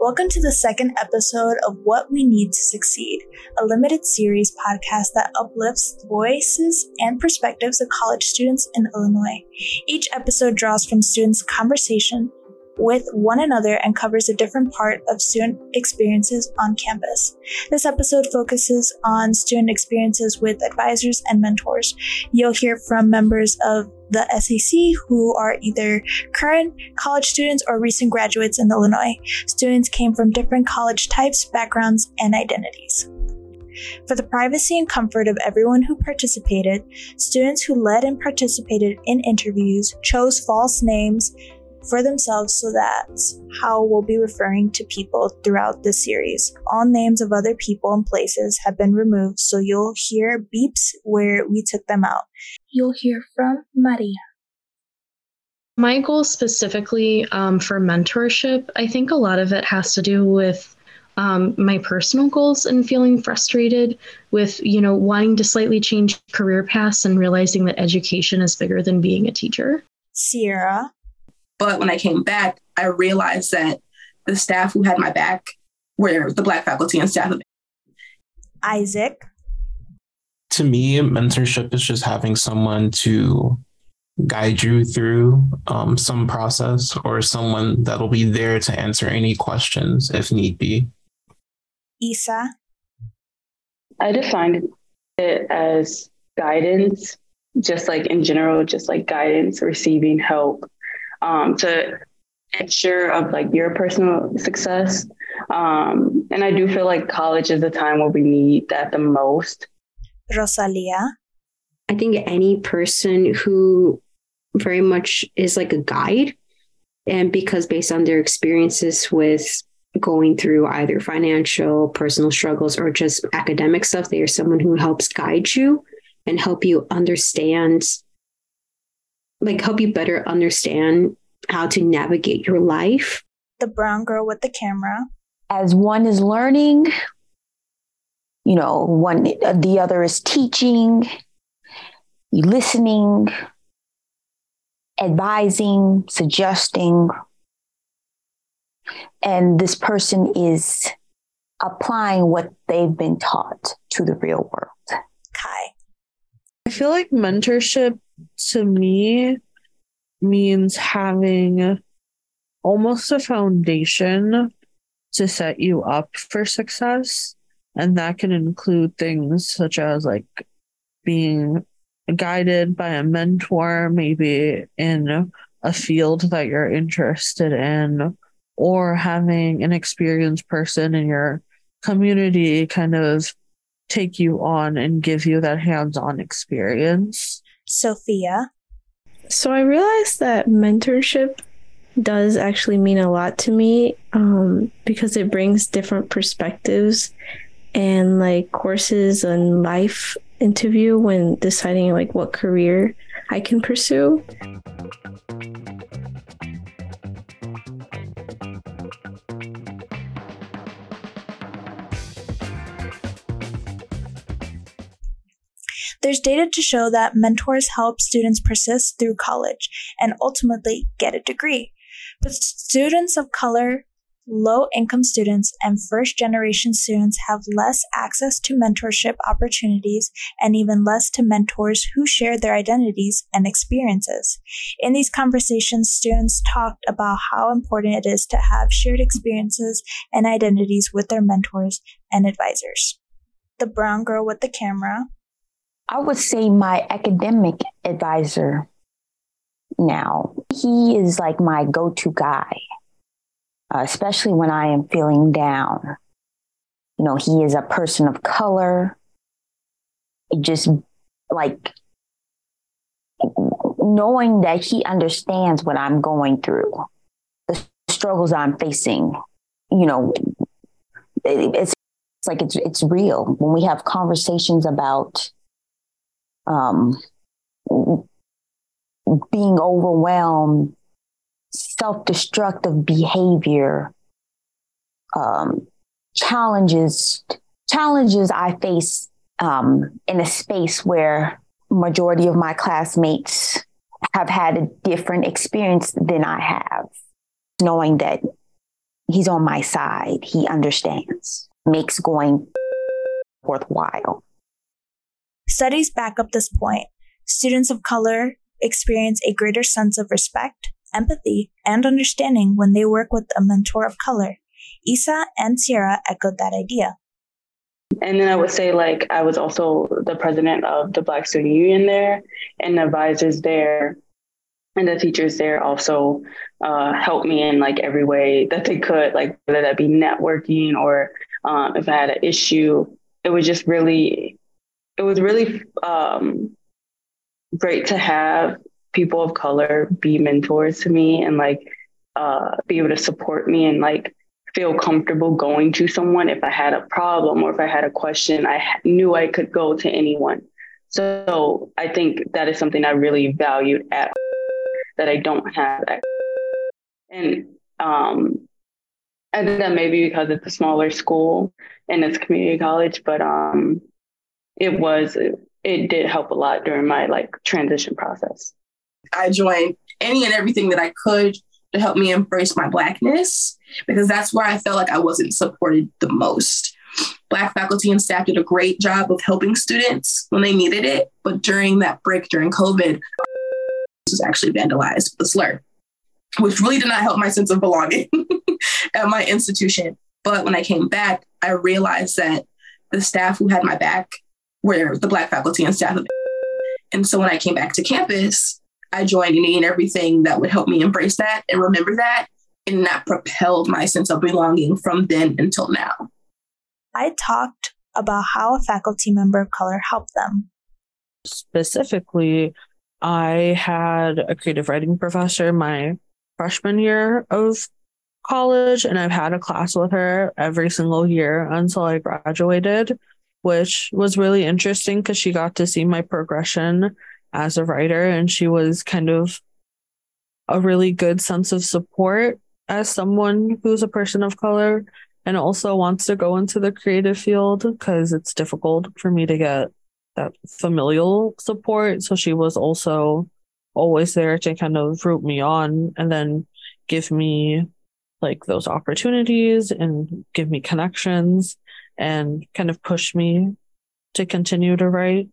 Welcome to the second episode of What We Need to Succeed, a limited series podcast that uplifts the voices and perspectives of college students in Illinois. Each episode draws from students' conversation with one another and covers a different part of student experiences on campus. This episode focuses on student experiences with advisors and mentors. You'll hear from members of the SAC who are either current college students or recent graduates in Illinois. Students came from different college types, backgrounds, and identities. For the privacy and comfort of everyone who participated, students who led and participated in interviews chose false names for themselves so that's how we'll be referring to people throughout this series. All names of other people and places have been removed, so you'll hear beeps where we took them out. You'll hear from Maria. My goal specifically um, for mentorship, I think a lot of it has to do with um, my personal goals and feeling frustrated with, you know, wanting to slightly change career paths and realizing that education is bigger than being a teacher. Sierra. But when I came back, I realized that the staff who had my back were the Black faculty and staff. Isaac. To me, mentorship is just having someone to guide you through um, some process or someone that'll be there to answer any questions if need be. Isa. I defined it as guidance, just like in general, just like guidance, receiving help, um, to ensure of like your personal success. Um, and I do feel like college is the time where we need that the most. Rosalia. I think any person who very much is like a guide, and because based on their experiences with going through either financial, personal struggles, or just academic stuff, they are someone who helps guide you and help you understand like help you better understand how to navigate your life. The brown girl with the camera. As one is learning, you know, one the other is teaching, listening, advising, suggesting, and this person is applying what they've been taught to the real world. Kai. I feel like mentorship to me means having almost a foundation to set you up for success. And that can include things such as like being guided by a mentor, maybe in a field that you're interested in, or having an experienced person in your community kind of take you on and give you that hands on experience. Sophia. So I realized that mentorship does actually mean a lot to me um, because it brings different perspectives and like courses and life interview when deciding like what career I can pursue. There's data to show that mentors help students persist through college and ultimately get a degree. But students of color, low income students, and first generation students have less access to mentorship opportunities and even less to mentors who share their identities and experiences. In these conversations, students talked about how important it is to have shared experiences and identities with their mentors and advisors. The brown girl with the camera I would say my academic advisor now. He is like my go to guy, uh, especially when I am feeling down. You know, he is a person of color. It just like knowing that he understands what I'm going through, the struggles I'm facing, you know, it, it's, it's like it's, it's real. When we have conversations about um, being overwhelmed, self destructive behavior, um, challenges, challenges I face um, in a space where majority of my classmates have had a different experience than I have, knowing that he's on my side. He understands, makes going worthwhile. Studies back up this point. Students of color experience a greater sense of respect, empathy, and understanding when they work with a mentor of color. Isa and Sierra echoed that idea. And then I would say, like, I was also the president of the Black Student Union there, and the advisors there and the teachers there also uh, helped me in like every way that they could, like whether that be networking or um, if I had an issue. It was just really, it was really um, great to have people of color be mentors to me and like uh, be able to support me and like feel comfortable going to someone if I had a problem or if I had a question. I knew I could go to anyone. So I think that is something I really valued at that I don't have. That. And um, I think that maybe because it's a smaller school and it's community college, but um, it was it, did help a lot during my like transition process. I joined any and everything that I could to help me embrace my blackness because that's where I felt like I wasn't supported the most. Black faculty and staff did a great job of helping students when they needed it, but during that break during COVID, this was actually vandalized a slur, which really did not help my sense of belonging at my institution. But when I came back, I realized that the staff who had my back were the Black faculty and staff. And so when I came back to campus, I joined any and everything that would help me embrace that and remember that. And that propelled my sense of belonging from then until now. I talked about how a faculty member of color helped them. Specifically, I had a creative writing professor my freshman year of college, and I've had a class with her every single year until I graduated, which was really interesting because she got to see my progression as a writer, and she was kind of a really good sense of support as someone who's a person of color and also wants to go into the creative field because it's difficult for me to get that familial support. So she was also always there to kind of root me on and then give me like those opportunities and give me connections and kind of push me to continue to write.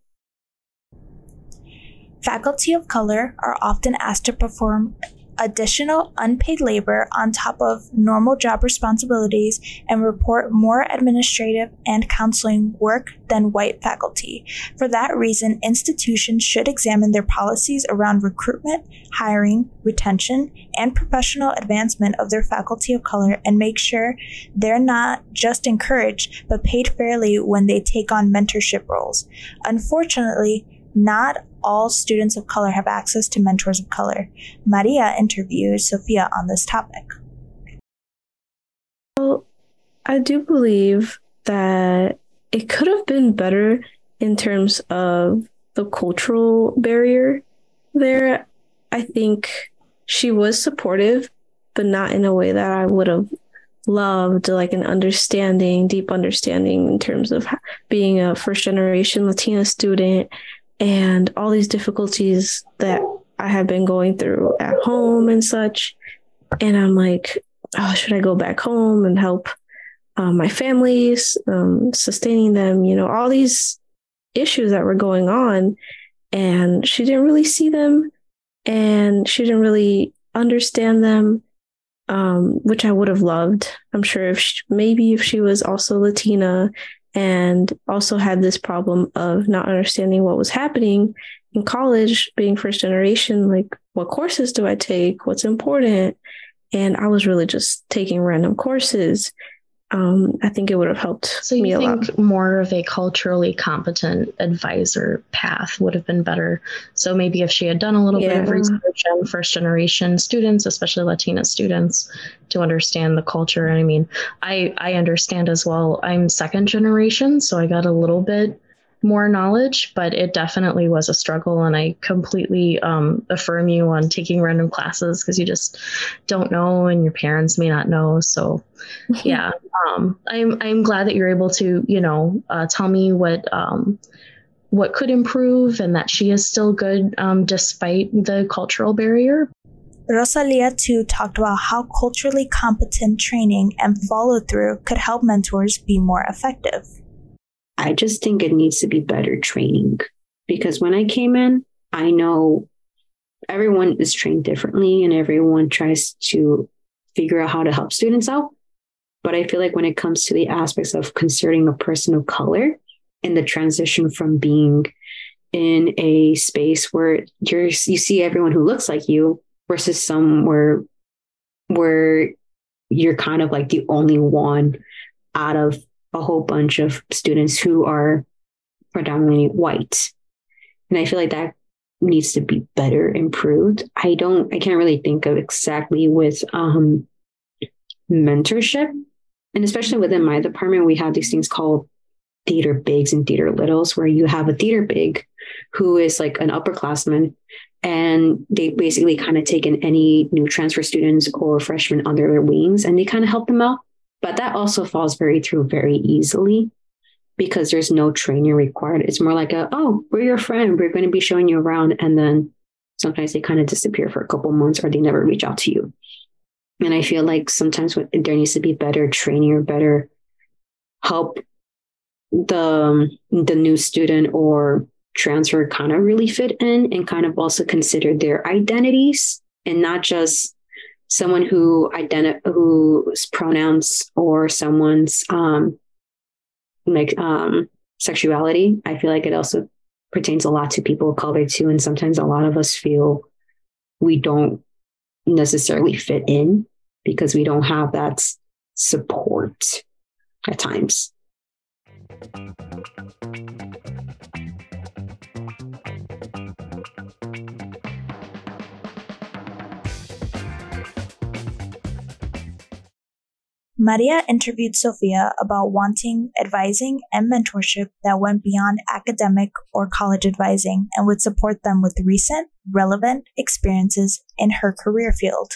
Faculty of color are often asked to perform additional unpaid labor on top of normal job responsibilities and report more administrative and counseling work than white faculty. For that reason, institutions should examine their policies around recruitment, hiring, retention, and professional advancement of their faculty of color and make sure they're not just encouraged but paid fairly when they take on mentorship roles. Unfortunately, not all students of color have access to mentors of color. Maria interviewed Sophia on this topic. Well, I do believe that it could have been better in terms of the cultural barrier there. I think she was supportive, but not in a way that I would have loved, like an understanding, deep understanding in terms of being a first generation Latina student and all these difficulties that I have been going through at home and such. And I'm like, oh, should I go back home and help um, my families, um, sustaining them? You know, all these issues that were going on. And she didn't really see them and she didn't really understand them, um, which I would have loved. I'm sure if she, maybe if she was also Latina and also had this problem of not understanding what was happening in college, being first generation, like what courses do I take? What's important? And I was really just taking random courses um, I think it would have helped so you think more of a culturally competent advisor path would have been better. So maybe if she had done a little yeah. bit of research on first generation students, especially Latina students, to understand the culture. And I mean, I I understand as well. I'm second generation, so I got a little bit more knowledge, but it definitely was a struggle. And I completely um, affirm you on taking random classes because you just don't know, and your parents may not know. So, yeah, um, I'm I'm glad that you're able to, you know, uh, tell me what. Um, what could improve and that she is still good um, despite the cultural barrier Rosalia too talked about how culturally competent training and follow through could help mentors be more effective. I just think it needs to be better training because when I came in, I know everyone is trained differently and everyone tries to figure out how to help students out. But I feel like when it comes to the aspects of concerning a person of color and the transition from being in a space where you're you see everyone who looks like you versus somewhere where you're kind of like the only one out of a whole bunch of students who are predominantly white. And I feel like that needs to be better improved. I don't, I can't really think of exactly with um, mentorship. And especially within my department, we have these things called theater bigs and theater littles, where you have a theater big who is like an upperclassman and they basically kind of take in any new transfer students or freshmen under their wings and they kind of help them out. But that also falls very through very easily because there's no training required. It's more like a, oh, we're your friend. We're going to be showing you around. And then sometimes they kind of disappear for a couple months or they never reach out to you. And I feel like sometimes there needs to be better training or better help the the new student or transfer kind of really fit in and kind of also consider their identities and not just someone who identi- whose pronouns or someone's um like um sexuality i feel like it also pertains a lot to people of color too and sometimes a lot of us feel we don't necessarily fit in because we don't have that support at times Maria interviewed Sophia about wanting advising and mentorship that went beyond academic or college advising and would support them with recent, relevant experiences in her career field.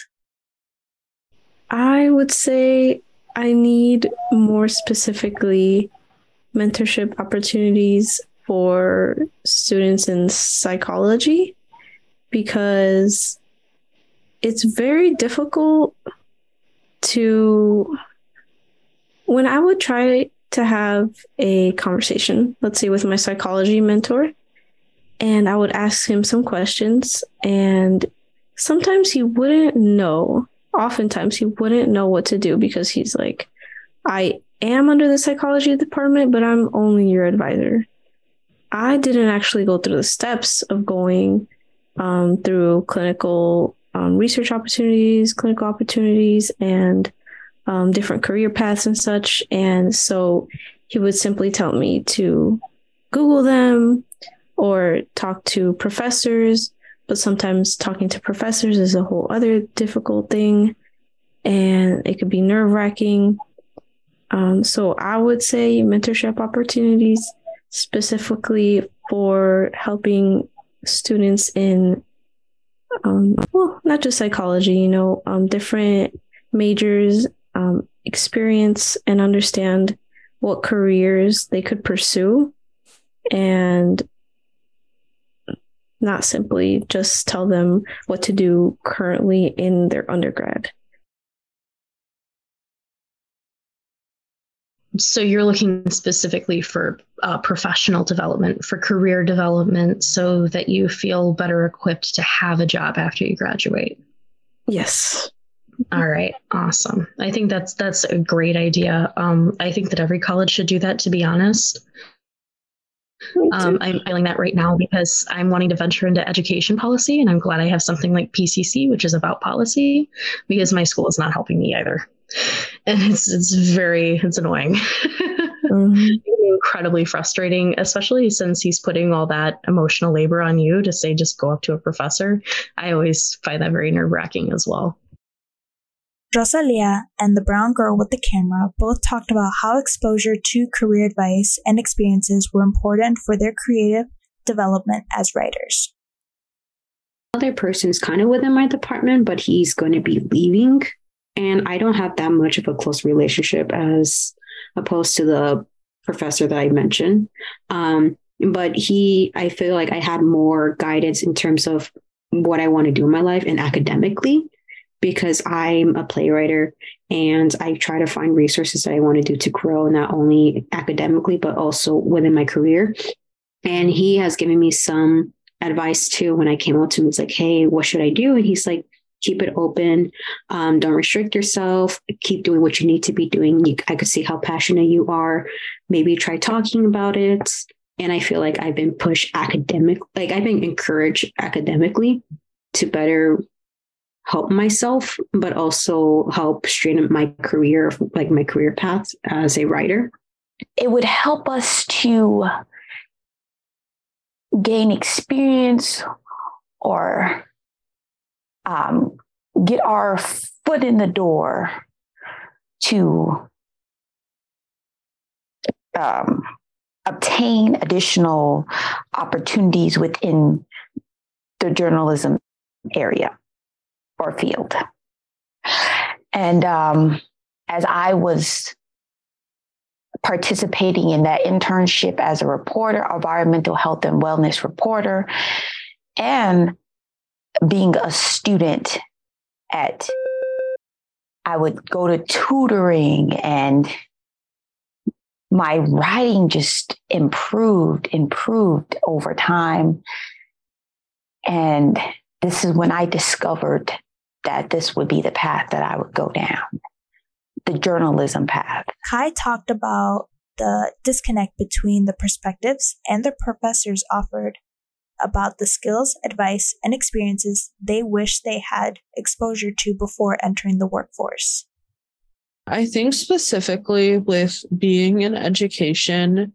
I would say I need more specifically mentorship opportunities for students in psychology because it's very difficult to when I would try to have a conversation, let's say with my psychology mentor, and I would ask him some questions, and sometimes he wouldn't know. Oftentimes, he wouldn't know what to do because he's like, I am under the psychology department, but I'm only your advisor. I didn't actually go through the steps of going um, through clinical um, research opportunities, clinical opportunities, and um, different career paths and such. And so he would simply tell me to Google them or talk to professors. But sometimes talking to professors is a whole other difficult thing. And it could be nerve wracking. Um, so I would say mentorship opportunities specifically for helping students in um, well, not just psychology, you know, um, different majors experience and understand what careers they could pursue and not simply just tell them what to do currently in their undergrad. So you're looking specifically for uh, professional development, for career development, so that you feel better equipped to have a job after you graduate. Yes. All right, awesome. I think that's that's a great idea. Um, I think that every college should do that. To be honest, um, I'm feeling that right now because I'm wanting to venture into education policy, and I'm glad I have something like PCC, which is about policy, because my school is not helping me either, and it's it's very it's annoying, mm-hmm. incredibly frustrating, especially since he's putting all that emotional labor on you to say just go up to a professor. I always find that very nerve wracking as well. Rosalia and the brown girl with the camera both talked about how exposure to career advice and experiences were important for their creative development as writers. Other person's kind of within my department, but he's going to be leaving. And I don't have that much of a close relationship as opposed to the professor that I mentioned. Um, but he, I feel like I had more guidance in terms of what I want to do in my life and academically because I'm a playwright and I try to find resources that I want to do to grow not only academically but also within my career. And he has given me some advice too when I came out to him. It's like, hey, what should I do? And he's like, keep it open. Um, don't restrict yourself. Keep doing what you need to be doing. You, I could see how passionate you are. Maybe try talking about it. And I feel like I've been pushed academic, like I've been encouraged academically to better help myself, but also help straighten my career, like my career path as a writer. It would help us to gain experience or um, get our foot in the door to um, obtain additional opportunities within the journalism area or field. And um, as I was participating in that internship as a reporter, environmental health and wellness reporter, and being a student at, I would go to tutoring and my writing just improved, improved over time. And this is when I discovered that this would be the path that I would go down the journalism path. Kai talked about the disconnect between the perspectives and the professors offered about the skills, advice, and experiences they wish they had exposure to before entering the workforce. I think specifically with being in education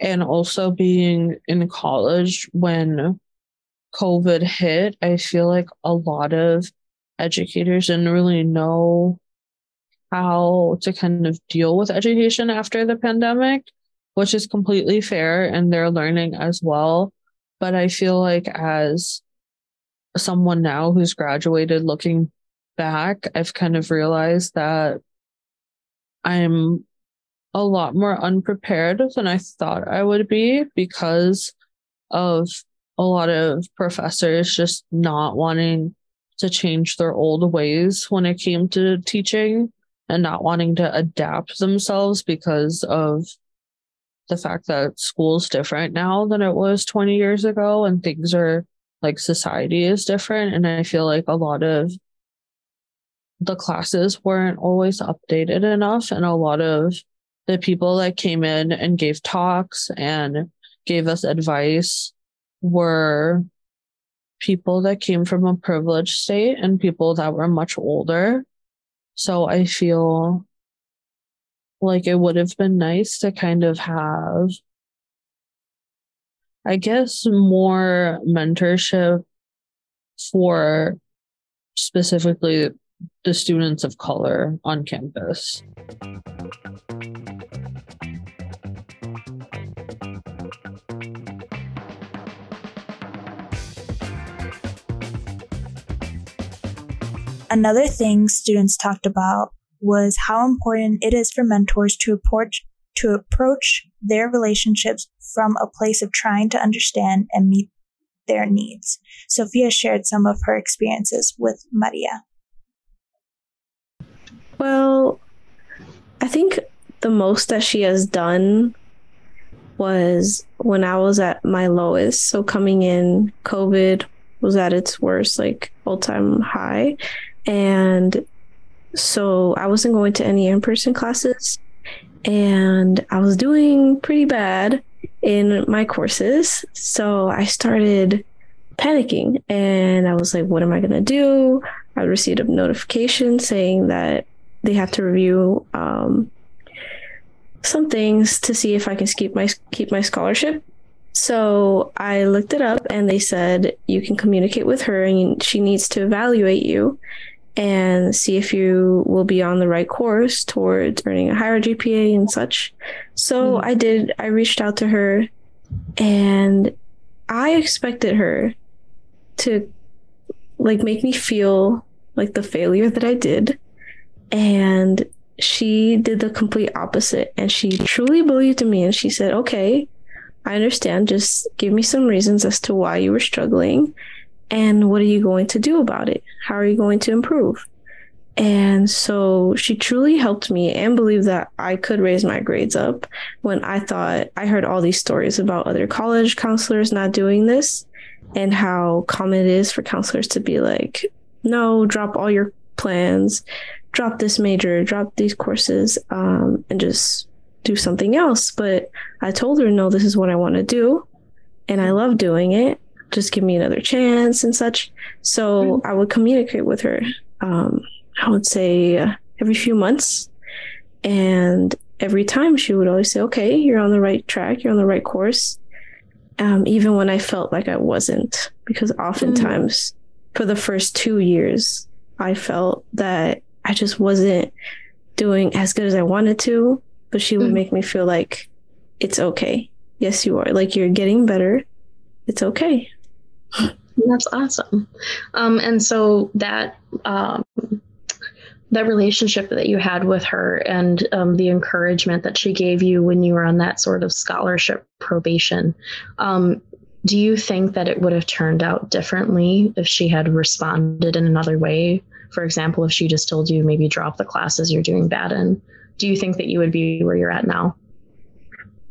and also being in college when COVID hit, I feel like a lot of educators didn't really know how to kind of deal with education after the pandemic, which is completely fair and they're learning as well. But I feel like as someone now who's graduated looking back, I've kind of realized that I'm a lot more unprepared than I thought I would be because of a lot of professors just not wanting to change their old ways when it came to teaching and not wanting to adapt themselves because of the fact that school's different now than it was 20 years ago and things are like society is different. And i feel like a lot of the classes weren't always updated enough. And a lot of the people that came in and gave talks and gave us advice were people that came from a privileged state and people that were much older so I feel like it would have been nice to kind of have, I guess, more mentorship for specifically the students of color on campus. Another thing students talked about was how important it is for mentors to approach to approach their relationships from a place of trying to understand and meet their needs. Sophia shared some of her experiences with Maria. Well, I think the most that she has done was when I was at my lowest. So coming in, COVID was at its worst, like all time high. And so I wasn't going to any in person classes and I was doing pretty bad in my courses. So I started panicking and I was like, what am I going to do? I received a notification saying that they have to review um, some things to see if I can keep my keep my scholarship. So I looked it up and they said you can communicate with her and she needs to evaluate you and see if you will be on the right course towards earning a higher GPA and such. So mm. I did, I reached out to her and I expected her to like make me feel like the failure that I did. And she did the complete opposite and she truly believed in me and she said, okay, I understand. Just give me some reasons as to why you were struggling And what are you going to do about it? How are you going to improve? And so she truly helped me and believed that I could raise my grades up when I thought I heard all these stories about other college counselors not doing this and how common it is for counselors to be like, no, drop all your plans, drop this major, drop these courses, um, and just do something else. But I told her, no, this is what I want to do. And I love doing it. Just give me another chance and such. So I would communicate with her, um, I would say uh, every few months. And every time she would always say, okay, you're on the right track, you're on the right course. Um, even when I felt like I wasn't, because oftentimes mm. for the first two years, I felt that I just wasn't doing as good as I wanted to but she would mm. make me feel like it's okay. Yes, you are. Like you're getting better. It's okay. That's awesome. Um, and so that um, that relationship that you had with her and um, the encouragement that she gave you when you were on that sort of scholarship probation, um, do you think that it would have turned out differently if she had responded in another way? For example, if she just told you maybe drop the classes you're doing bad in, do you think that you would be where you're at now?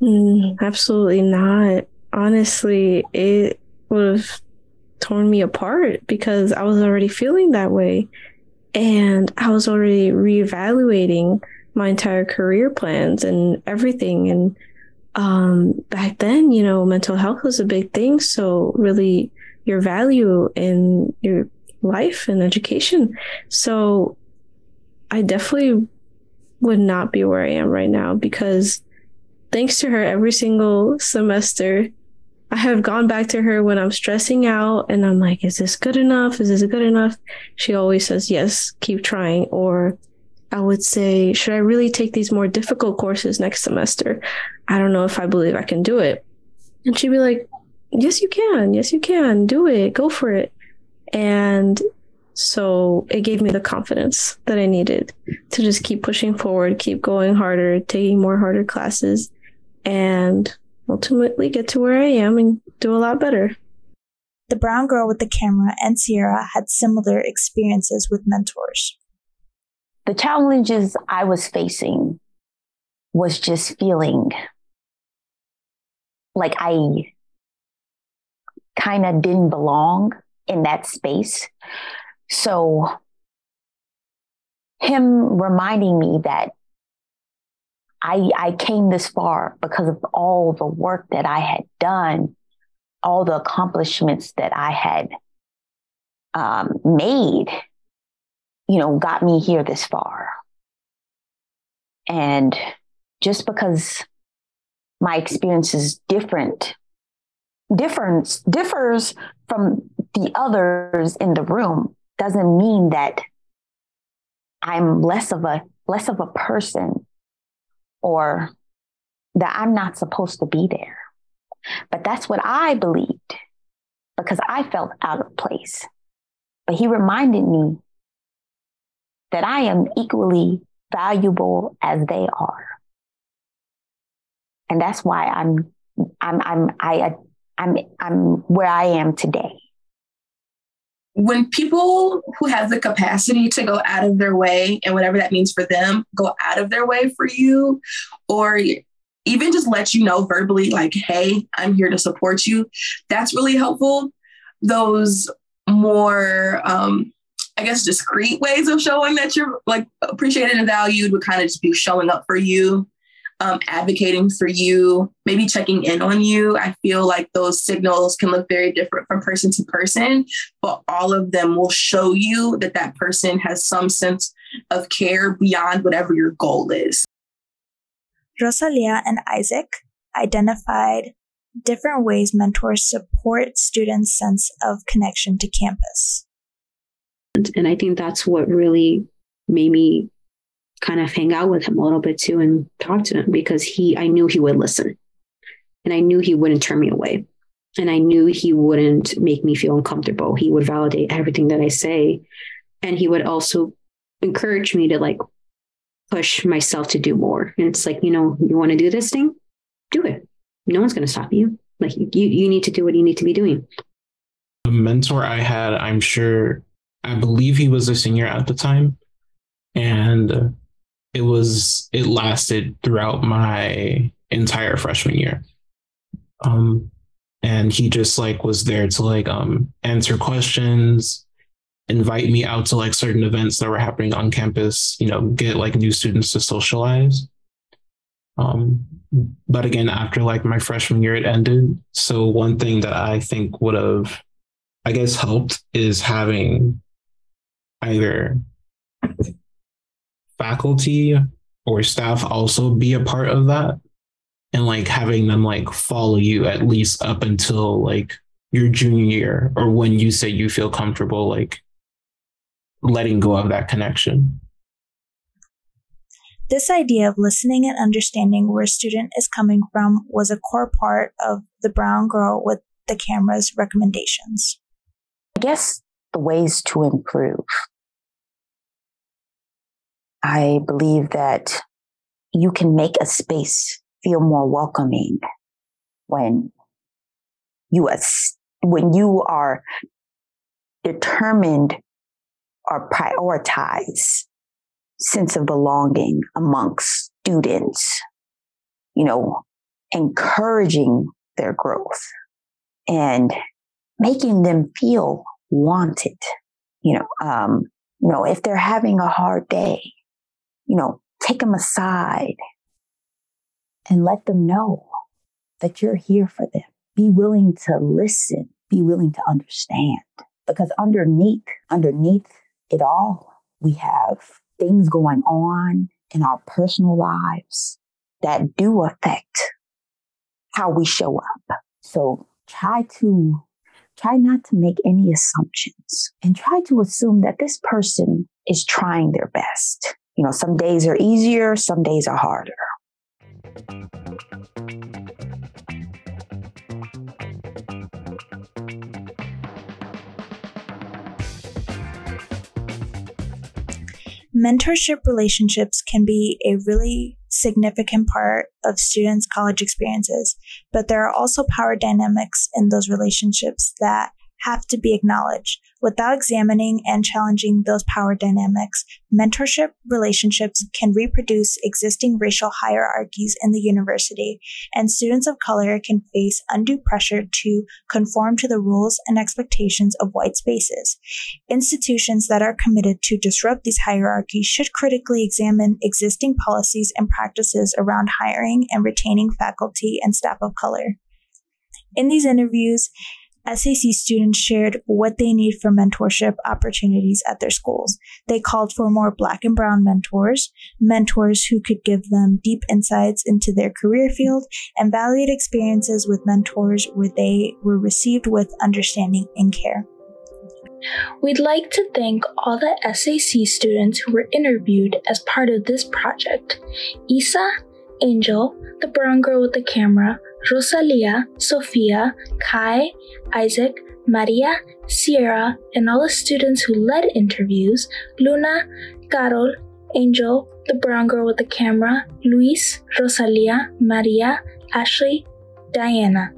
Mm, absolutely not. Honestly, it would have torn me apart because I was already feeling that way. And I was already reevaluating my entire career plans and everything. And um, back then, you know, mental health was a big thing. So, really, your value in your life and education. So, I definitely would not be where I am right now because thanks to her every single semester, I have gone back to her when I'm stressing out and I'm like, is this good enough? Is this good enough? She always says, yes, keep trying. Or I would say, should I really take these more difficult courses next semester? I don't know if I believe I can do it. And she'd be like, yes, you can. Yes, you can. Do it. Go for it. And so it gave me the confidence that I needed to just keep pushing forward, keep going harder, taking more harder classes, and ultimately get to where I am and do a lot better. The brown girl with the camera and Sierra had similar experiences with mentors. The challenges I was facing was just feeling like I kind of didn't belong in that space so, him reminding me that I, I came this far because of all the work that I had done, all the accomplishments that I had um, made, you know, got me here this far. And just because my experience is different, difference differs from the others in the room doesn't mean that I'm less of a less of a person or that I'm not supposed to be there. But that's what I believed because I felt out of place. But he reminded me that I am equally valuable as they are. And that's why I'm I'm I'm I I'm I'm where I am today when people who have the capacity to go out of their way and whatever that means for them go out of their way for you or even just let you know verbally like hey i'm here to support you that's really helpful. Those more um i guess discreet ways of showing that you're like appreciated and valued would kind of just be showing up for you um, advocating for you, maybe checking in on you. I feel like those signals can look very different from person to person, but all of them will show you that that person has some sense of care beyond whatever your goal is. Rosalia and Isaac identified different ways mentors support students' sense of connection to campus. And I think that's what really made me kind of hang out with him a little bit too and talk to him because he I knew he would listen. And I knew he wouldn't turn me away. And I knew he wouldn't make me feel uncomfortable. He would validate everything that I say. And he would also encourage me to like push myself to do more. And it's like, you know, you want to do this thing? Do it. No one's going to stop you. Like you, you need to do what you need to be doing. the mentor I had, I'm sure, I believe he was a senior at the time. And it was, it lasted throughout my entire freshman year. Um, and he just like was there to like um answer questions invite me out to like certain events that were happening on campus you know get like new students to socialize um but again after like my freshman year it ended so one thing that i think would have i guess helped is having either faculty or staff also be a part of that and like having them like follow you at least up until like your junior year or when you say you feel comfortable like letting go of that connection. This idea of listening and understanding where a student is coming from was a core part of the brown girl with the camera's recommendations. I guess the ways to improve. I believe that you can make a space feel more welcoming when you when you are determined or prioritize sense of belonging amongst students you know encouraging their growth and making them feel wanted you know um you know if they're having a hard day you know take them aside and let them know that you're here for them. Be willing to listen, be willing to understand. Because underneath, underneath it all, we have things going on in our personal lives that do affect how we show up. So try to try not to make any assumptions and try to assume that this person is trying their best. You know, some days are easier, some days are harder. Mentorship relationships can be a really significant part of students' college experiences, but there are also power dynamics in those relationships that have to be acknowledged. Without examining and challenging those power dynamics, mentorship relationships can reproduce existing racial hierarchies in the university, and students of color can face undue pressure to conform to the rules and expectations of white spaces. Institutions that are committed to disrupt these hierarchies should critically examine existing policies and practices around hiring and retaining faculty and staff of color. In these interviews, SAC students shared what they need for mentorship opportunities at their schools. They called for more black and brown mentors, mentors who could give them deep insights into their career field, and valued experiences with mentors where they were received with understanding and care. We'd like to thank all the SAC students who were interviewed as part of this project Isa, Angel, the brown girl with the camera, Rosalia, Sofia, Kai, Isaac, Maria, Sierra, and all the students who led interviews Luna, Carol, Angel, the brown girl with the camera, Luis, Rosalia, Maria, Ashley, Diana.